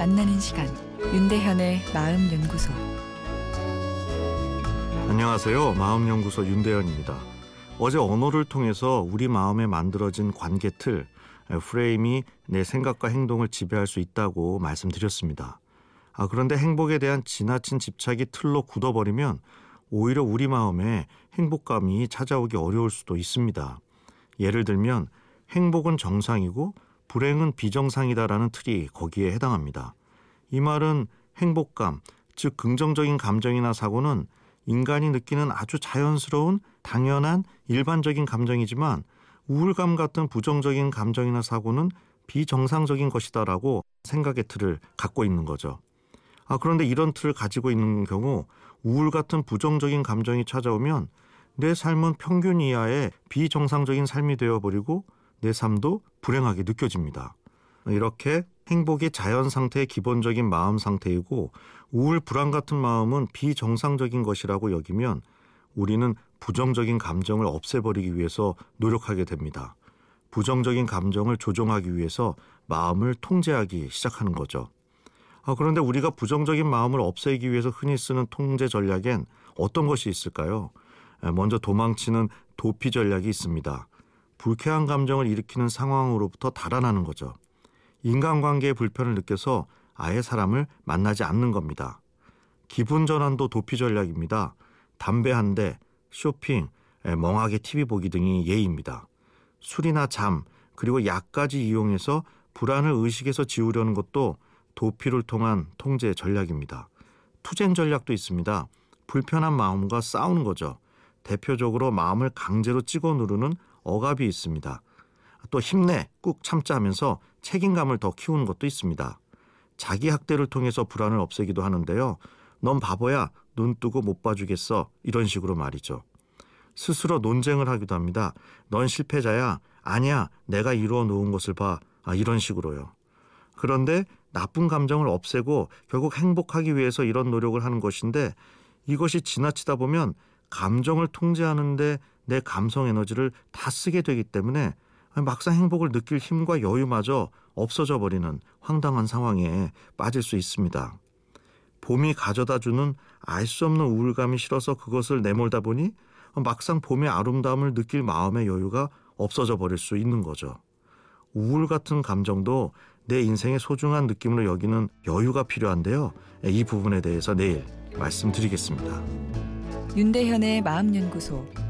만나는 시간 윤대현의 마음 연구소 안녕하세요. 마음 연구소 윤대현입니다. 어제 언어를 통해서 우리 마음에 만들어진 관계 틀, 프레임이 내 생각과 행동을 지배할 수 있다고 말씀드렸습니다. 아, 그런데 행복에 대한 지나친 집착이 틀로 굳어버리면 오히려 우리 마음에 행복감이 찾아오기 어려울 수도 있습니다. 예를 들면 행복은 정상이고 불행은 비정상이다라는 틀이 거기에 해당합니다. 이 말은 행복감, 즉 긍정적인 감정이나 사고는 인간이 느끼는 아주 자연스러운 당연한 일반적인 감정이지만 우울감 같은 부정적인 감정이나 사고는 비정상적인 것이다라고 생각의 틀을 갖고 있는 거죠. 아, 그런데 이런 틀을 가지고 있는 경우 우울 같은 부정적인 감정이 찾아오면 내 삶은 평균 이하의 비정상적인 삶이 되어버리고 내 삶도 불행하게 느껴집니다. 이렇게 행복이 자연 상태의 기본적인 마음 상태이고 우울 불안 같은 마음은 비정상적인 것이라고 여기면 우리는 부정적인 감정을 없애버리기 위해서 노력하게 됩니다. 부정적인 감정을 조종하기 위해서 마음을 통제하기 시작하는 거죠. 아, 그런데 우리가 부정적인 마음을 없애기 위해서 흔히 쓰는 통제 전략엔 어떤 것이 있을까요? 먼저 도망치는 도피 전략이 있습니다. 불쾌한 감정을 일으키는 상황으로부터 달아나는 거죠. 인간관계의 불편을 느껴서 아예 사람을 만나지 않는 겁니다. 기분 전환도 도피 전략입니다. 담배 한 대, 쇼핑, 멍하게 TV 보기 등이 예입니다. 술이나 잠, 그리고 약까지 이용해서 불안을 의식에서 지우려는 것도 도피를 통한 통제 전략입니다. 투쟁 전략도 있습니다. 불편한 마음과 싸우는 거죠. 대표적으로 마음을 강제로 찍어 누르는 억압이 있습니다. 또 힘내, 꾹 참자 하면서 책임감을 더 키우는 것도 있습니다. 자기 학대를 통해서 불안을 없애기도 하는데요. 넌 바보야, 눈 뜨고 못 봐주겠어. 이런 식으로 말이죠. 스스로 논쟁을 하기도 합니다. 넌 실패자야. 아니야, 내가 이루어 놓은 것을 봐. 아, 이런 식으로요. 그런데 나쁜 감정을 없애고 결국 행복하기 위해서 이런 노력을 하는 것인데 이것이 지나치다 보면 감정을 통제하는데 내 감성 에너지를 다 쓰게 되기 때문에 막상 행복을 느낄 힘과 여유마저 없어져 버리는 황당한 상황에 빠질 수 있습니다. 봄이 가져다 주는 알 수 없는 우울감이 싫어서 그것을 내몰다 보니 막상 봄의 아름다움을 느낄 마음의 여유가 없어져 버릴 수 있는 거죠. 우울 같은 감정도 내 인생의 소중한 느낌으로 여기는 여유가 필요한데요. 이 부분에 대해서 내일 말씀드리겠습니다. 윤대현의 마음연구소